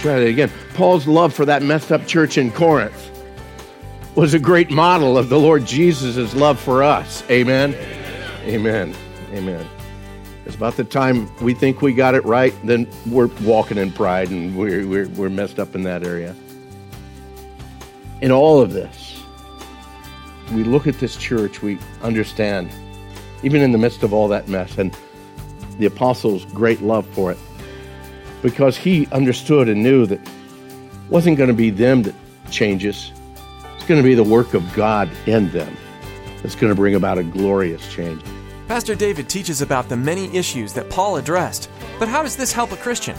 try that again. Paul's love for that messed up church in Corinth was a great model of the Lord Jesus' love for us. Amen. Amen. Amen. It's about the time we think we got it right, then we're walking in pride and we're, we're, we're messed up in that area. In all of this, we look at this church, we understand, even in the midst of all that mess, and the apostles' great love for it because he understood and knew that it wasn't going to be them that changes. It's going to be the work of God in them that's going to bring about a glorious change. Pastor David teaches about the many issues that Paul addressed. But how does this help a Christian?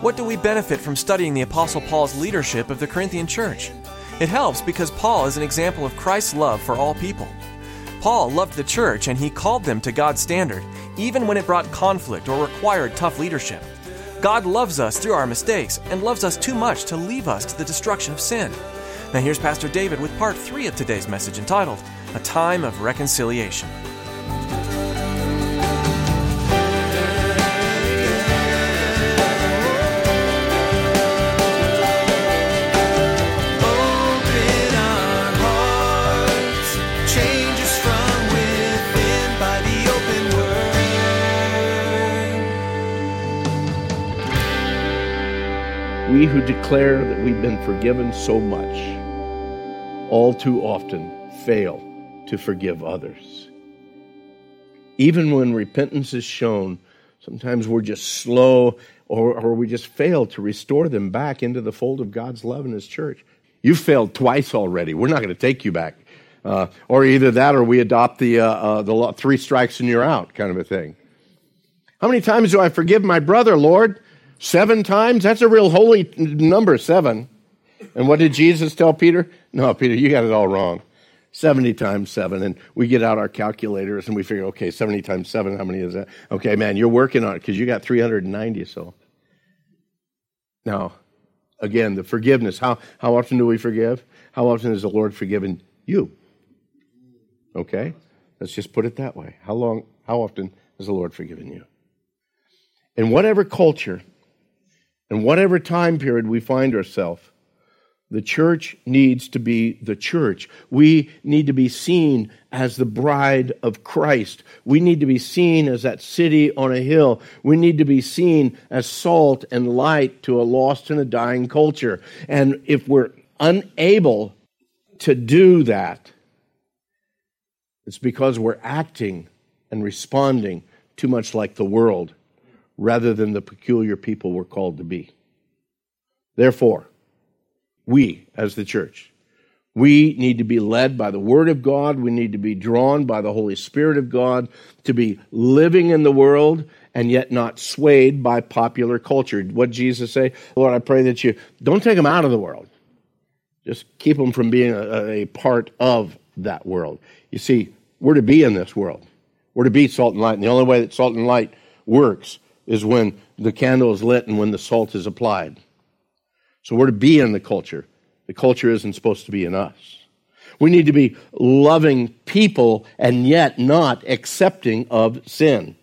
What do we benefit from studying the Apostle Paul's leadership of the Corinthian church? It helps because Paul is an example of Christ's love for all people. Paul loved the church and he called them to God's standard, even when it brought conflict or required tough leadership. God loves us through our mistakes and loves us too much to leave us to the destruction of sin. Now, here's Pastor David with part three of today's message entitled A Time of Reconciliation. We who declare that we've been forgiven so much, all too often fail to forgive others. Even when repentance is shown, sometimes we're just slow or, or we just fail to restore them back into the fold of God's love in His church. You've failed twice already. We're not going to take you back. Uh, or either that or we adopt the, uh, uh, the law, three strikes and you're out kind of a thing. How many times do I forgive my brother, Lord? Seven times? That's a real holy number, seven. And what did Jesus tell Peter? No, Peter, you got it all wrong. 70 times 7. And we get out our calculators and we figure, okay, 70 times 7, how many is that? Okay, man, you're working on it because you got 390 so. Now, again, the forgiveness. How, how often do we forgive? How often has the Lord forgiven you? Okay? Let's just put it that way. How long, how often has the Lord forgiven you? In whatever culture, in whatever time period we find ourselves, the church needs to be the church. We need to be seen as the bride of Christ. We need to be seen as that city on a hill. We need to be seen as salt and light to a lost and a dying culture. And if we're unable to do that, it's because we're acting and responding too much like the world rather than the peculiar people we're called to be. Therefore, we as the church, we need to be led by the Word of God. We need to be drawn by the Holy Spirit of God to be living in the world and yet not swayed by popular culture. What Jesus say? Lord, I pray that you don't take them out of the world. Just keep them from being a, a part of that world. You see, we're to be in this world. We're to be salt and light. And the only way that salt and light works is when the candle is lit and when the salt is applied. So we're to be in the culture. The culture isn't supposed to be in us. We need to be loving people and yet not accepting of sin.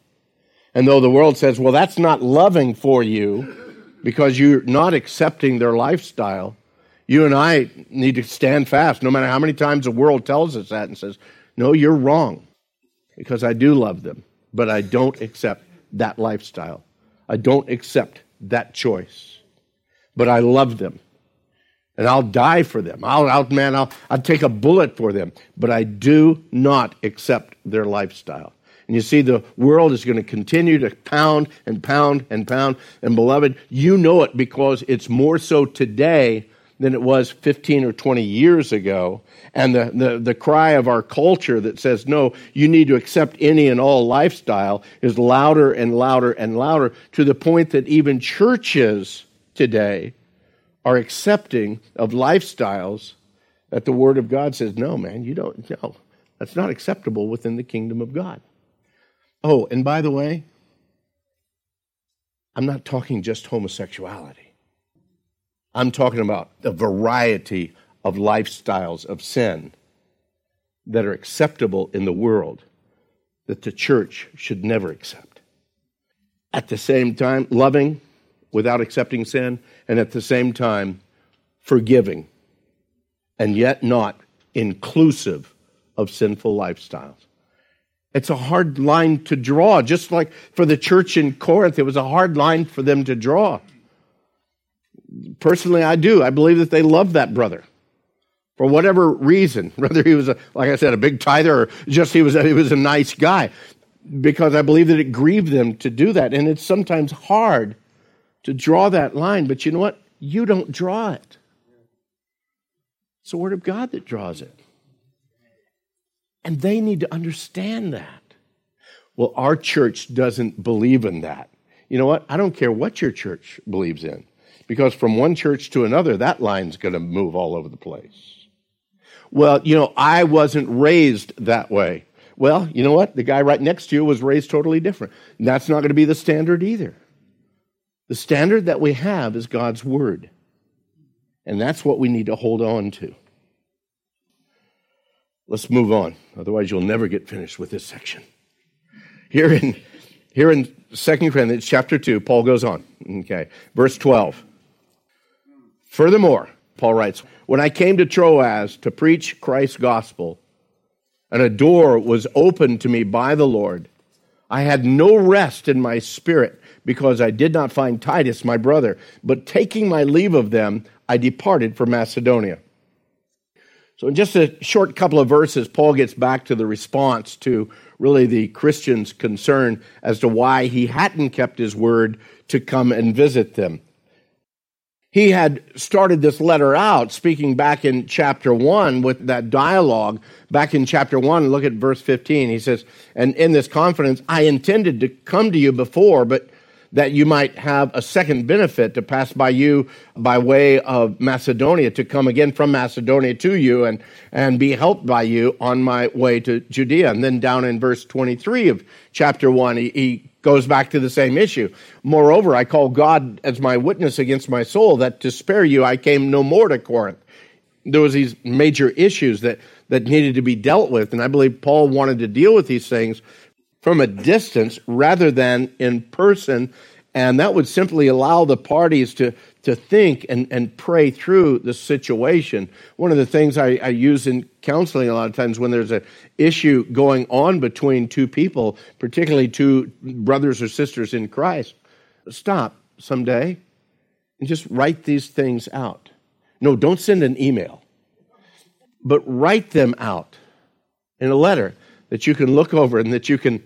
And though the world says, well, that's not loving for you because you're not accepting their lifestyle, you and I need to stand fast, no matter how many times the world tells us that and says, no, you're wrong because I do love them, but I don't accept that lifestyle. I don't accept that choice, but I love them. And I'll die for them. I'll, I'll man, I'll, I'll take a bullet for them. But I do not accept their lifestyle. And you see, the world is going to continue to pound and pound and pound. And beloved, you know it because it's more so today than it was 15 or 20 years ago. And the, the, the cry of our culture that says, no, you need to accept any and all lifestyle is louder and louder and louder to the point that even churches today are accepting of lifestyles that the Word of God says, no, man, you don't, no, that's not acceptable within the kingdom of God. Oh, and by the way, I'm not talking just homosexuality. I'm talking about the variety of lifestyles of sin that are acceptable in the world that the church should never accept. At the same time, loving without accepting sin, and at the same time, forgiving, and yet not inclusive of sinful lifestyles. It's a hard line to draw, just like for the church in Corinth, it was a hard line for them to draw. Personally, I do. I believe that they love that brother for whatever reason, whether he was, a, like I said, a big tither or just he was, he was a nice guy, because I believe that it grieved them to do that. And it's sometimes hard to draw that line, but you know what? You don't draw it. It's the Word of God that draws it. And they need to understand that. Well, our church doesn't believe in that. You know what? I don't care what your church believes in, because from one church to another, that line's going to move all over the place. Well, you know, I wasn't raised that way. Well, you know what? The guy right next to you was raised totally different. And that's not going to be the standard either. The standard that we have is God's Word. And that's what we need to hold on to. Let's move on. Otherwise, you'll never get finished with this section. Here in, here in 2 Corinthians chapter 2, Paul goes on. Okay. Verse 12. Furthermore, Paul writes, When I came to Troas to preach Christ's gospel, and a door was opened to me by the Lord, I had no rest in my spirit because I did not find Titus, my brother. But taking my leave of them, I departed for Macedonia. So, in just a short couple of verses, Paul gets back to the response to really the Christian's concern as to why he hadn't kept his word to come and visit them. He had started this letter out speaking back in chapter 1 with that dialogue. Back in chapter 1, look at verse 15. He says, And in this confidence, I intended to come to you before, but that you might have a second benefit to pass by you by way of Macedonia, to come again from Macedonia to you and, and be helped by you on my way to Judea. And then down in verse 23 of chapter 1, he, he goes back to the same issue. Moreover, I call God as my witness against my soul that to spare you I came no more to Corinth. There was these major issues that, that needed to be dealt with, and I believe Paul wanted to deal with these things from a distance rather than in person. And that would simply allow the parties to, to think and, and pray through the situation. One of the things I, I use in counseling a lot of times when there's an issue going on between two people, particularly two brothers or sisters in Christ, stop someday and just write these things out. No, don't send an email, but write them out in a letter that you can look over and that you can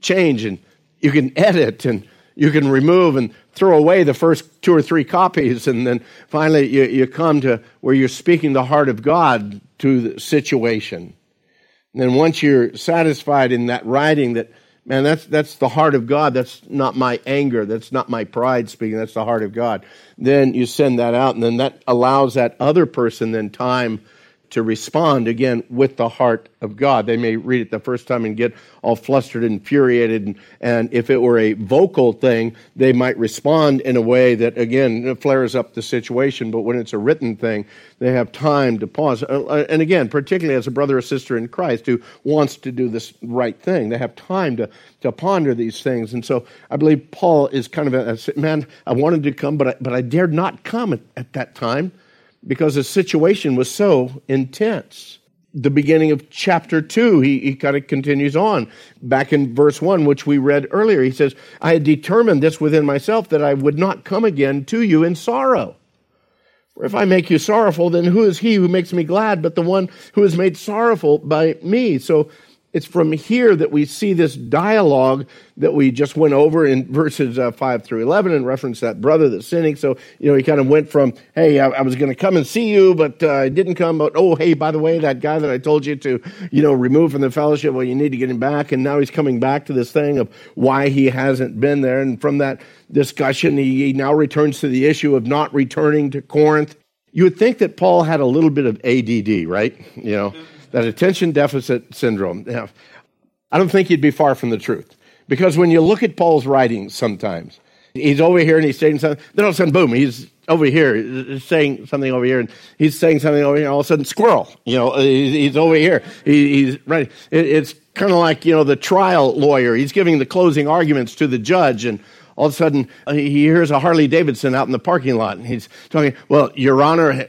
change and you can edit and you can remove and throw away the first two or three copies and then finally you, you come to where you're speaking the heart of god to the situation. And then once you're satisfied in that writing that man that's that's the heart of god that's not my anger that's not my pride speaking that's the heart of god then you send that out and then that allows that other person then time to respond again with the heart of God. They may read it the first time and get all flustered and infuriated. And, and if it were a vocal thing, they might respond in a way that, again, flares up the situation. But when it's a written thing, they have time to pause. Uh, uh, and again, particularly as a brother or sister in Christ who wants to do this right thing, they have time to, to ponder these things. And so I believe Paul is kind of a, man, I wanted to come, but I, but I dared not come at, at that time because the situation was so intense. The beginning of chapter 2, he, he kind of continues on. Back in verse 1, which we read earlier, he says, I had determined this within myself that I would not come again to you in sorrow. For if I make you sorrowful, then who is he who makes me glad but the one who is made sorrowful by me? So It's from here that we see this dialogue that we just went over in verses uh, 5 through 11 and reference that brother that's sinning. So, you know, he kind of went from, hey, I, I was going to come and see you, but uh, I didn't come. But, oh, hey, by the way, that guy that I told you to, you know, remove from the fellowship, well, you need to get him back. And now he's coming back to this thing of why he hasn't been there. And from that discussion, he, he now returns to the issue of not returning to Corinth. You would think that Paul had a little bit of ADD, right? You know that attention deficit syndrome. I don't think you'd be far from the truth. Because when you look at Paul's writings sometimes, he's over here and he's saying something, then all of a sudden, boom, he's over here saying something over here, and he's saying something over here, all of a sudden, squirrel, you know, he's over here. he's right. it's kind of like, you know, the trial lawyer. He's giving the closing arguments to the judge, and all of a sudden, he hears a Harley Davidson out in the parking lot, and he's talking, well, Your Honor,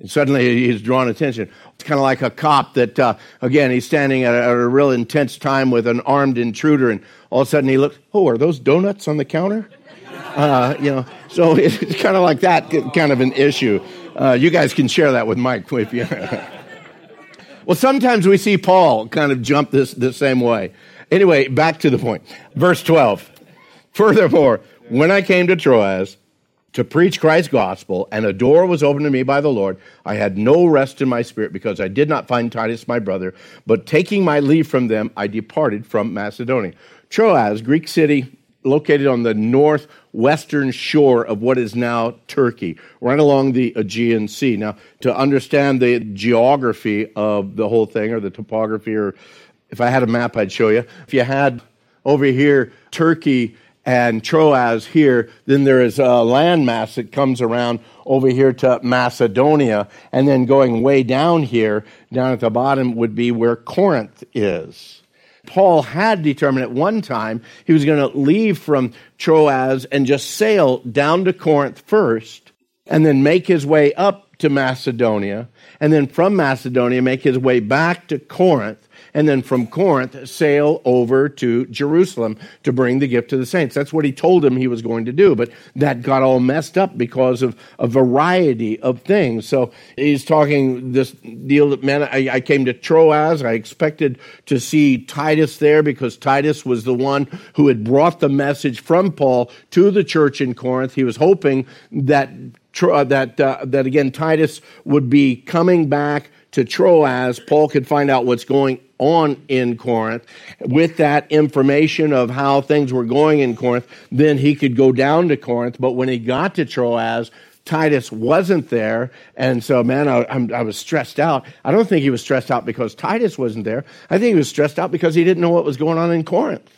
and suddenly he's drawn attention. It's kind of like a cop that, uh, again, he's standing at a, at a, real intense time with an armed intruder, and all of a sudden he looks, oh, are those donuts on the counter? Uh, you know, so it's kind of like that kind of an issue. Uh, you guys can share that with Mike if you. well, sometimes we see Paul kind of jump this the same way. Anyway, back to the point. Verse 12. Furthermore, when I came to Troas, to preach Christ's gospel, and a door was opened to me by the Lord. I had no rest in my spirit because I did not find Titus my brother, but taking my leave from them, I departed from Macedonia. Troas, Greek city located on the northwestern shore of what is now Turkey, right along the Aegean Sea. Now, to understand the geography of the whole thing, or the topography, or if I had a map, I'd show you. If you had over here Turkey and Troas here, then there is a landmass that comes around over here to Macedonia, and then going way down here, down at the bottom, would be where Corinth is. Paul had determined at one time he was going to leave from Troas and just sail down to Corinth first, and then make his way up to Macedonia, and then from Macedonia make his way back to Corinth, and then from Corinth sail over to Jerusalem to bring the gift to the saints. That's what he told him he was going to do, but that got all messed up because of a variety of things. So he's talking this deal that, man, I, I came to Troas. I expected to see Titus there because Titus was the one who had brought the message from Paul to the church in Corinth. He was hoping that uh, that uh, that again Titus would be coming back to Troas. Paul could find out what's going on in Corinth. With that information of how things were going in Corinth, then he could go down to Corinth. But when he got to Troas, Titus wasn't there. And so, man, I, I, was stressed out. I don't think he was stressed out because Titus wasn't there. I think he was stressed out because he didn't know what was going on in Corinth.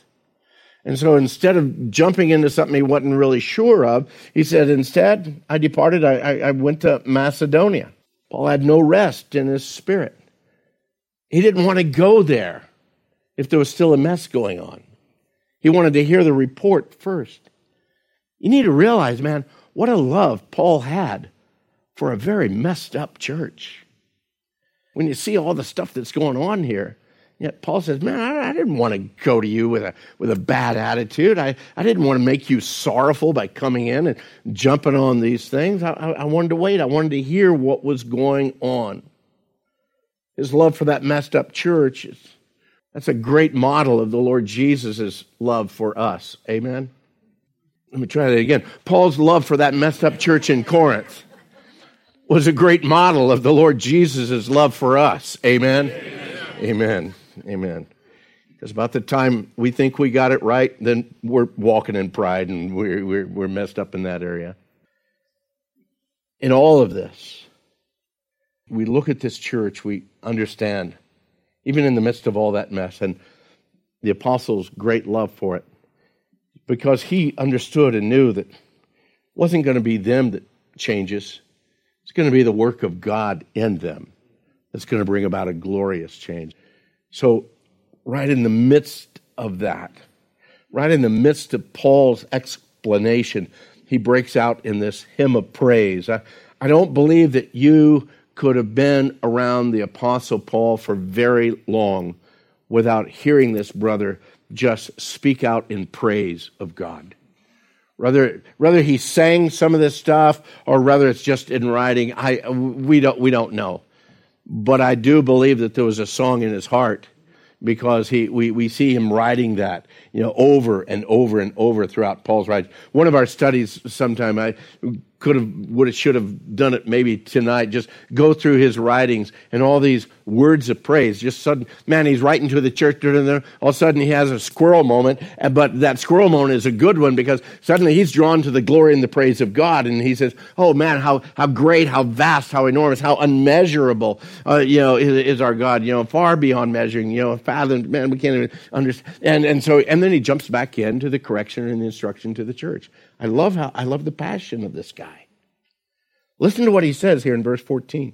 And so instead of jumping into something he wasn't really sure of, he said, instead, I departed, I, I, I went to Macedonia. Paul had no rest in his spirit. He didn't want to go there if there was still a mess going on. He wanted to hear the report first. You need to realize, man, what a love Paul had for a very messed up church. When you see all the stuff that's going on here, yet Paul says, Man, I, I didn't want to go to you with a, with a bad attitude. I, I didn't want to make you sorrowful by coming in and jumping on these things. I, I, I wanted to wait. I wanted to hear what was going on. His love for that messed up church that's a great model of the Lord Jesus' love for us. Amen. Let me try that again. Paul's love for that messed up church in Corinth was a great model of the Lord Jesus' love for us. Amen. Amen. Amen. Because about the time we think we got it right, then we're walking in pride and we're, we're, we're messed up in that area. In all of this, we look at this church, we understand, even in the midst of all that mess, and the apostles' great love for it, because he understood and knew that it wasn't going to be them that changes, it's going to be the work of God in them that's going to bring about a glorious change. So, right in the midst of that, right in the midst of Paul's explanation, he breaks out in this hymn of praise. I, I don't believe that you could have been around the Apostle Paul for very long without hearing this brother just speak out in praise of God. Whether, whether he sang some of this stuff or whether it's just in writing, I, we, don't, we don't know. But I do believe that there was a song in his heart because he, we, we see him writing that, you know, over and over and over throughout Paul's writings. One of our studies sometime, I could have, would have, should have done it maybe tonight. Just go through his writings and all these words of praise. Just sudden, man, he's writing to the church, all of a sudden he has a squirrel moment. But that squirrel moment is a good one because suddenly he's drawn to the glory and the praise of God, and he says, "Oh man, how how great, how vast, how enormous, how unmeasurable, uh, you know, is, is, our God. You know, far beyond measuring. You know, fathom. Man, we can't even understand." And and so and then he jumps back into the correction and the instruction to the church. I love how I love the passion of this guy. Listen to what he says here in verse 14.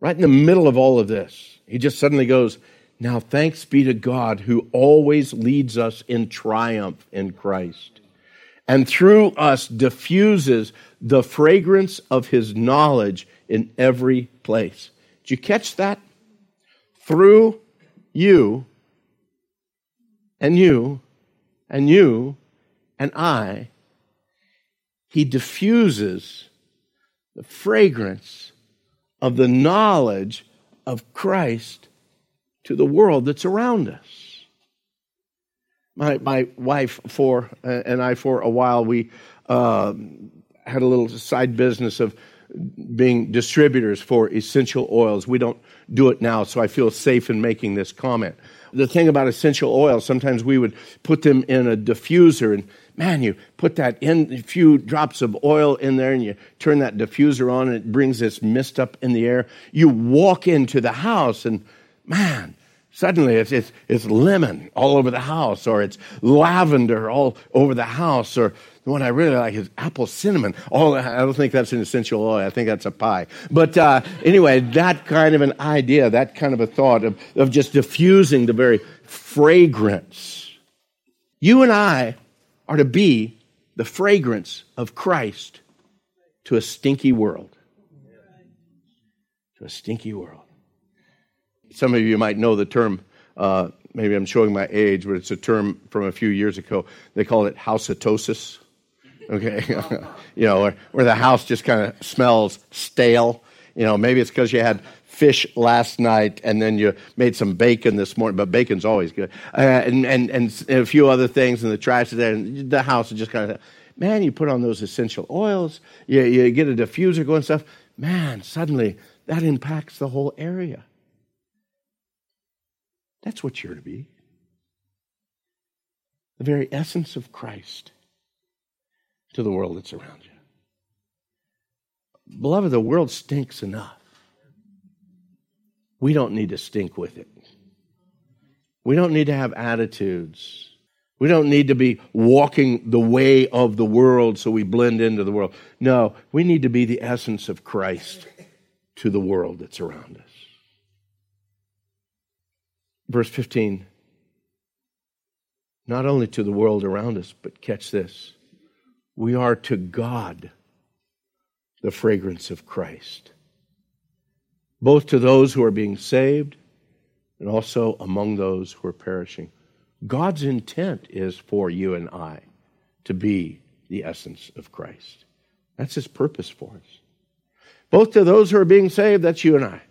Right in the middle of all of this, he just suddenly goes, Now thanks be to God who always leads us in triumph in Christ, and through us diffuses the fragrance of his knowledge in every place. Did you catch that? Through you and you and you and I, he diffuses the fragrance of the knowledge of Christ to the world that's around us. My, my wife for uh, and I for a while we uh, had a little side business of being distributors for essential oils. We don't do it now, so I feel safe in making this comment. The thing about essential oils, sometimes we would put them in a diffuser and man, you put that in, a few drops of oil in there and you turn that diffuser on and it brings this mist up in the air. You walk into the house and man, suddenly it's, it's, it's lemon all over the house or it's lavender all over the house or the one I really like is apple cinnamon. Oh, I don't think that's an essential oil. I think that's a pie. But uh, anyway, that kind of an idea, that kind of a thought of, of just diffusing the very fragrance. You and I are to be the fragrance of Christ to a stinky world. To a stinky world. Some of you might know the term, uh, maybe I'm showing my age, but it's a term from a few years ago. They call it housetosis. Okay? you know, where, where the house just kind of smells stale. You know, maybe it's because you had fish last night and then you made some bacon this morning, but bacon's always good. Uh, and, and, and a few other things, and the trash there, and the house is just kind of, man, you put on those essential oils, you, you get a diffuser going stuff, man, suddenly that impacts the whole area. That's what you're to be. The very essence of Christ to the world that's around you. Beloved, the world stinks enough. We don't need to stink with it. We don't need to have attitudes. We don't need to be walking the way of the world so we blend into the world. No, we need to be the essence of Christ to the world that's around us. Verse 15 not only to the world around us, but catch this we are to God the fragrance of Christ both to those who are being saved and also among those who are perishing. God's intent is for you and I to be the essence of Christ. That's his purpose for us. Both to those who are being saved, that's you and I.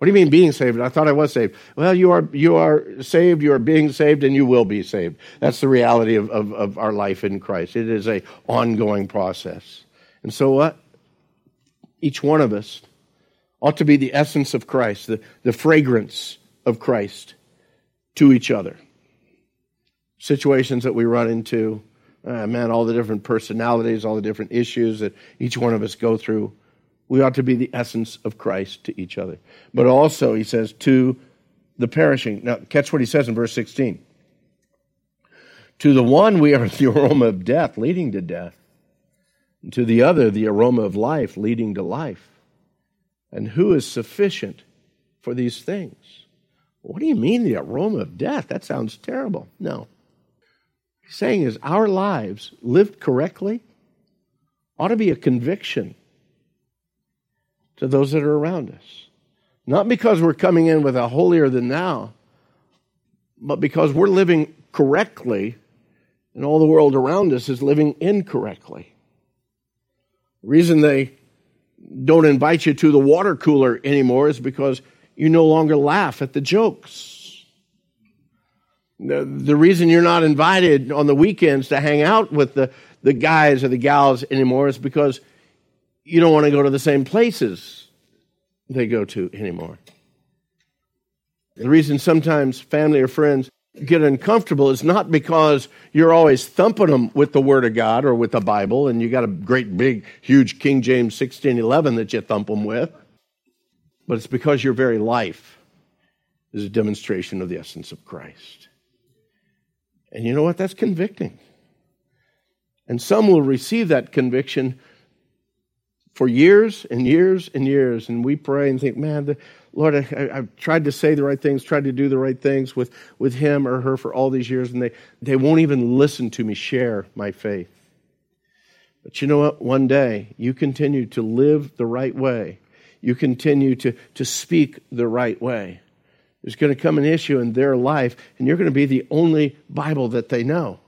What do you mean being saved? I thought I was saved. Well, you are you are saved, you are being saved, and you will be saved. That's the reality of, of, of our life in Christ. It is a ongoing process. And so what? Each one of us ought to be the essence of Christ, the, the fragrance of Christ to each other. Situations that we run into, uh, man, all the different personalities, all the different issues that each one of us go through, we ought to be the essence of Christ to each other. But also, he says, to the perishing. Now, catch what he says in verse 16. To the one, we are the aroma of death, leading to death. And to the other, the aroma of life, leading to life. And who is sufficient for these things? What do you mean the aroma of death? That sounds terrible. No. He's saying is our lives lived correctly ought to be a conviction to those that are around us. Not because we're coming in with a holier than thou, but because we're living correctly and all the world around us is living incorrectly. The reason they don't invite you to the water cooler anymore is because you no longer laugh at the jokes. The, the reason you're not invited on the weekends to hang out with the, the guys or the gals anymore is because you don't want to go to the same places they go to anymore. The reason sometimes family or friends get uncomfortable is not because you're always thumping them with the Word of God or with the Bible and you got a great big, huge King James 1611 that you thump them with, but it's because your very life is a demonstration of the essence of Christ. And you know what? That's convicting. And some will receive that conviction for years and years and years. And we pray and think, man, the, Lord, I, have tried to say the right things, tried to do the right things with, with him or her for all these years, and they, they won't even listen to me share my faith. But you know what? One day, you continue to live the right way. You continue to, to speak the right way. There's going to come an issue in their life, and you're going to be the only Bible that they know.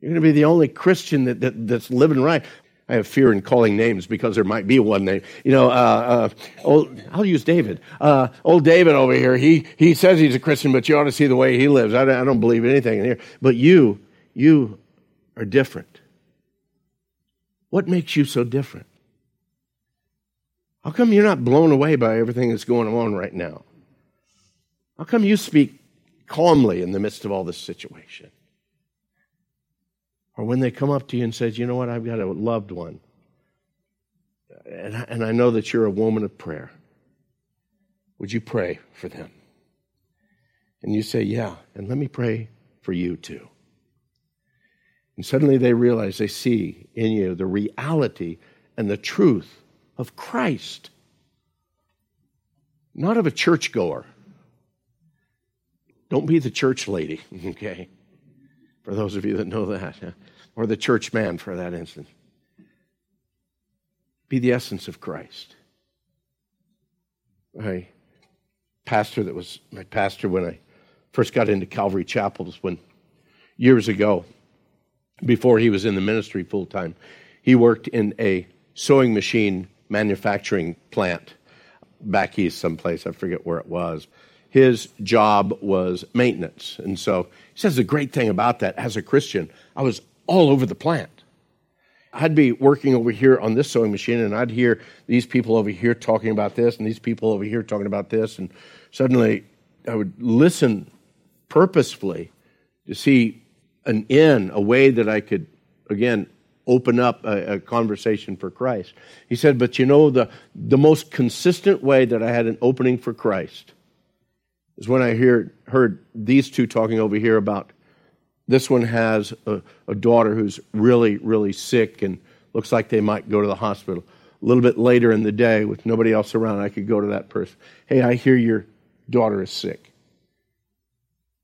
You're going to be the only Christian that, that, that's living right. I have fear in calling names because there might be one name. You know, uh, uh, old, I'll use David. Uh, old David over here, he, he says he's a Christian, but you ought to see the way he lives. I, I don't believe anything in here. But you, you are different. What makes you so different? How come you're not blown away by everything that's going on right now? How come you speak calmly in the midst of all this situation? Or when they come up to you and says, you know what, I've got a loved one. And I, and I know that you're a woman of prayer. Would you pray for them? And you say, yeah, and let me pray for you too. And suddenly they realize they see in you the reality and the truth of Christ, not of a churchgoer. Don't be the church lady, okay? For those of you that know that or the church man for that instance. Be the essence of Christ. My pastor, that was my pastor when I first got into Calvary Chapels, when years ago, before he was in the ministry full time, he worked in a sewing machine manufacturing plant back east someplace. I forget where it was. His job was maintenance. And so he says the great thing about that as a Christian, I was all over the plant. I'd be working over here on this sewing machine, and I'd hear these people over here talking about this, and these people over here talking about this, and suddenly I would listen purposefully to see an in, a way that I could, again, open up a, a, conversation for Christ. He said, But you know, the, the most consistent way that I had an opening for Christ is when I hear, heard these two talking over here about this one has a, a daughter who's really, really sick and looks like they might go to the hospital. A little bit later in the day, with nobody else around, I could go to that person. Hey, I hear your daughter is sick.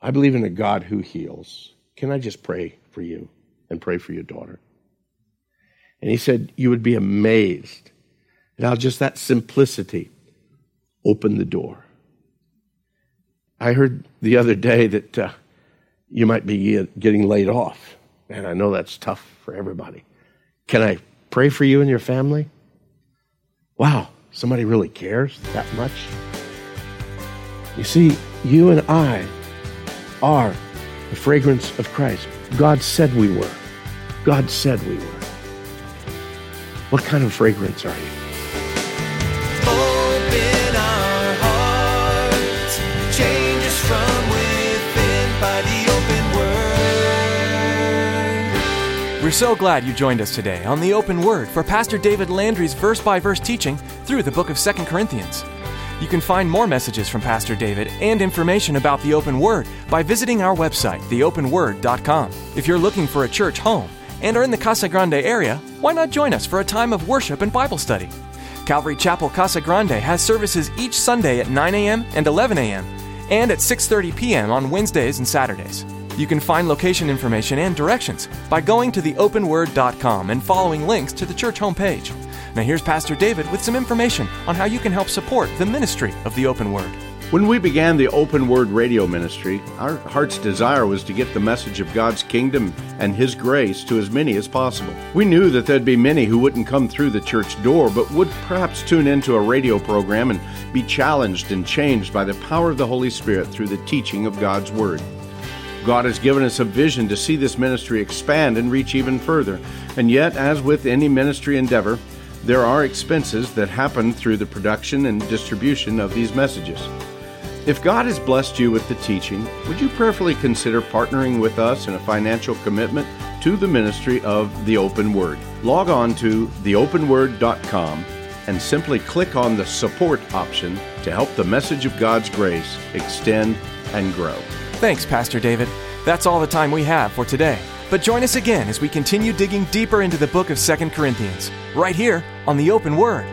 I believe in a God who heals. Can I just pray for you and pray for your daughter? And he said, You would be amazed how just that simplicity opened the door. I heard the other day that uh, you might be getting laid off. And I know that's tough for everybody. Can I pray for you and your family? Wow, somebody really cares that much? You see, you and I are the fragrance of Christ. God said we were. God said we were. What kind of fragrance are you? We're so glad you joined us today on the Open Word for Pastor David Landry's verse by verse teaching through the book of 2 Corinthians. You can find more messages from Pastor David and information about the Open Word by visiting our website, theopenword.com. If you're looking for a church home and are in the Casa Grande area, why not join us for a time of worship and Bible study? Calvary Chapel Casa Grande has services each Sunday at 9 a.m. and 11 a.m. and at 6:30 p.m. on Wednesdays and Saturdays. You can find location information and directions by going to theopenword.com and following links to the church homepage. Now, here's Pastor David with some information on how you can help support the ministry of the Open Word. When we began the Open Word radio ministry, our heart's desire was to get the message of God's kingdom and His grace to as many as possible. We knew that there'd be many who wouldn't come through the church door, but would perhaps tune into a radio program and be challenged and changed by the power of the Holy Spirit through the teaching of God's Word. God has given us a vision to see this ministry expand and reach even further. And yet, as with any ministry endeavor, there are expenses that happen through the production and distribution of these messages. If God has blessed you with the teaching, would you prayerfully consider partnering with us in a financial commitment to the ministry of the Open Word? Log on to theopenword.com and simply click on the support option to help the message of God's grace extend and grow. Thanks, Pastor David. That's all the time we have for today. But join us again as we continue digging deeper into the book of 2 Corinthians, right here on the Open Word.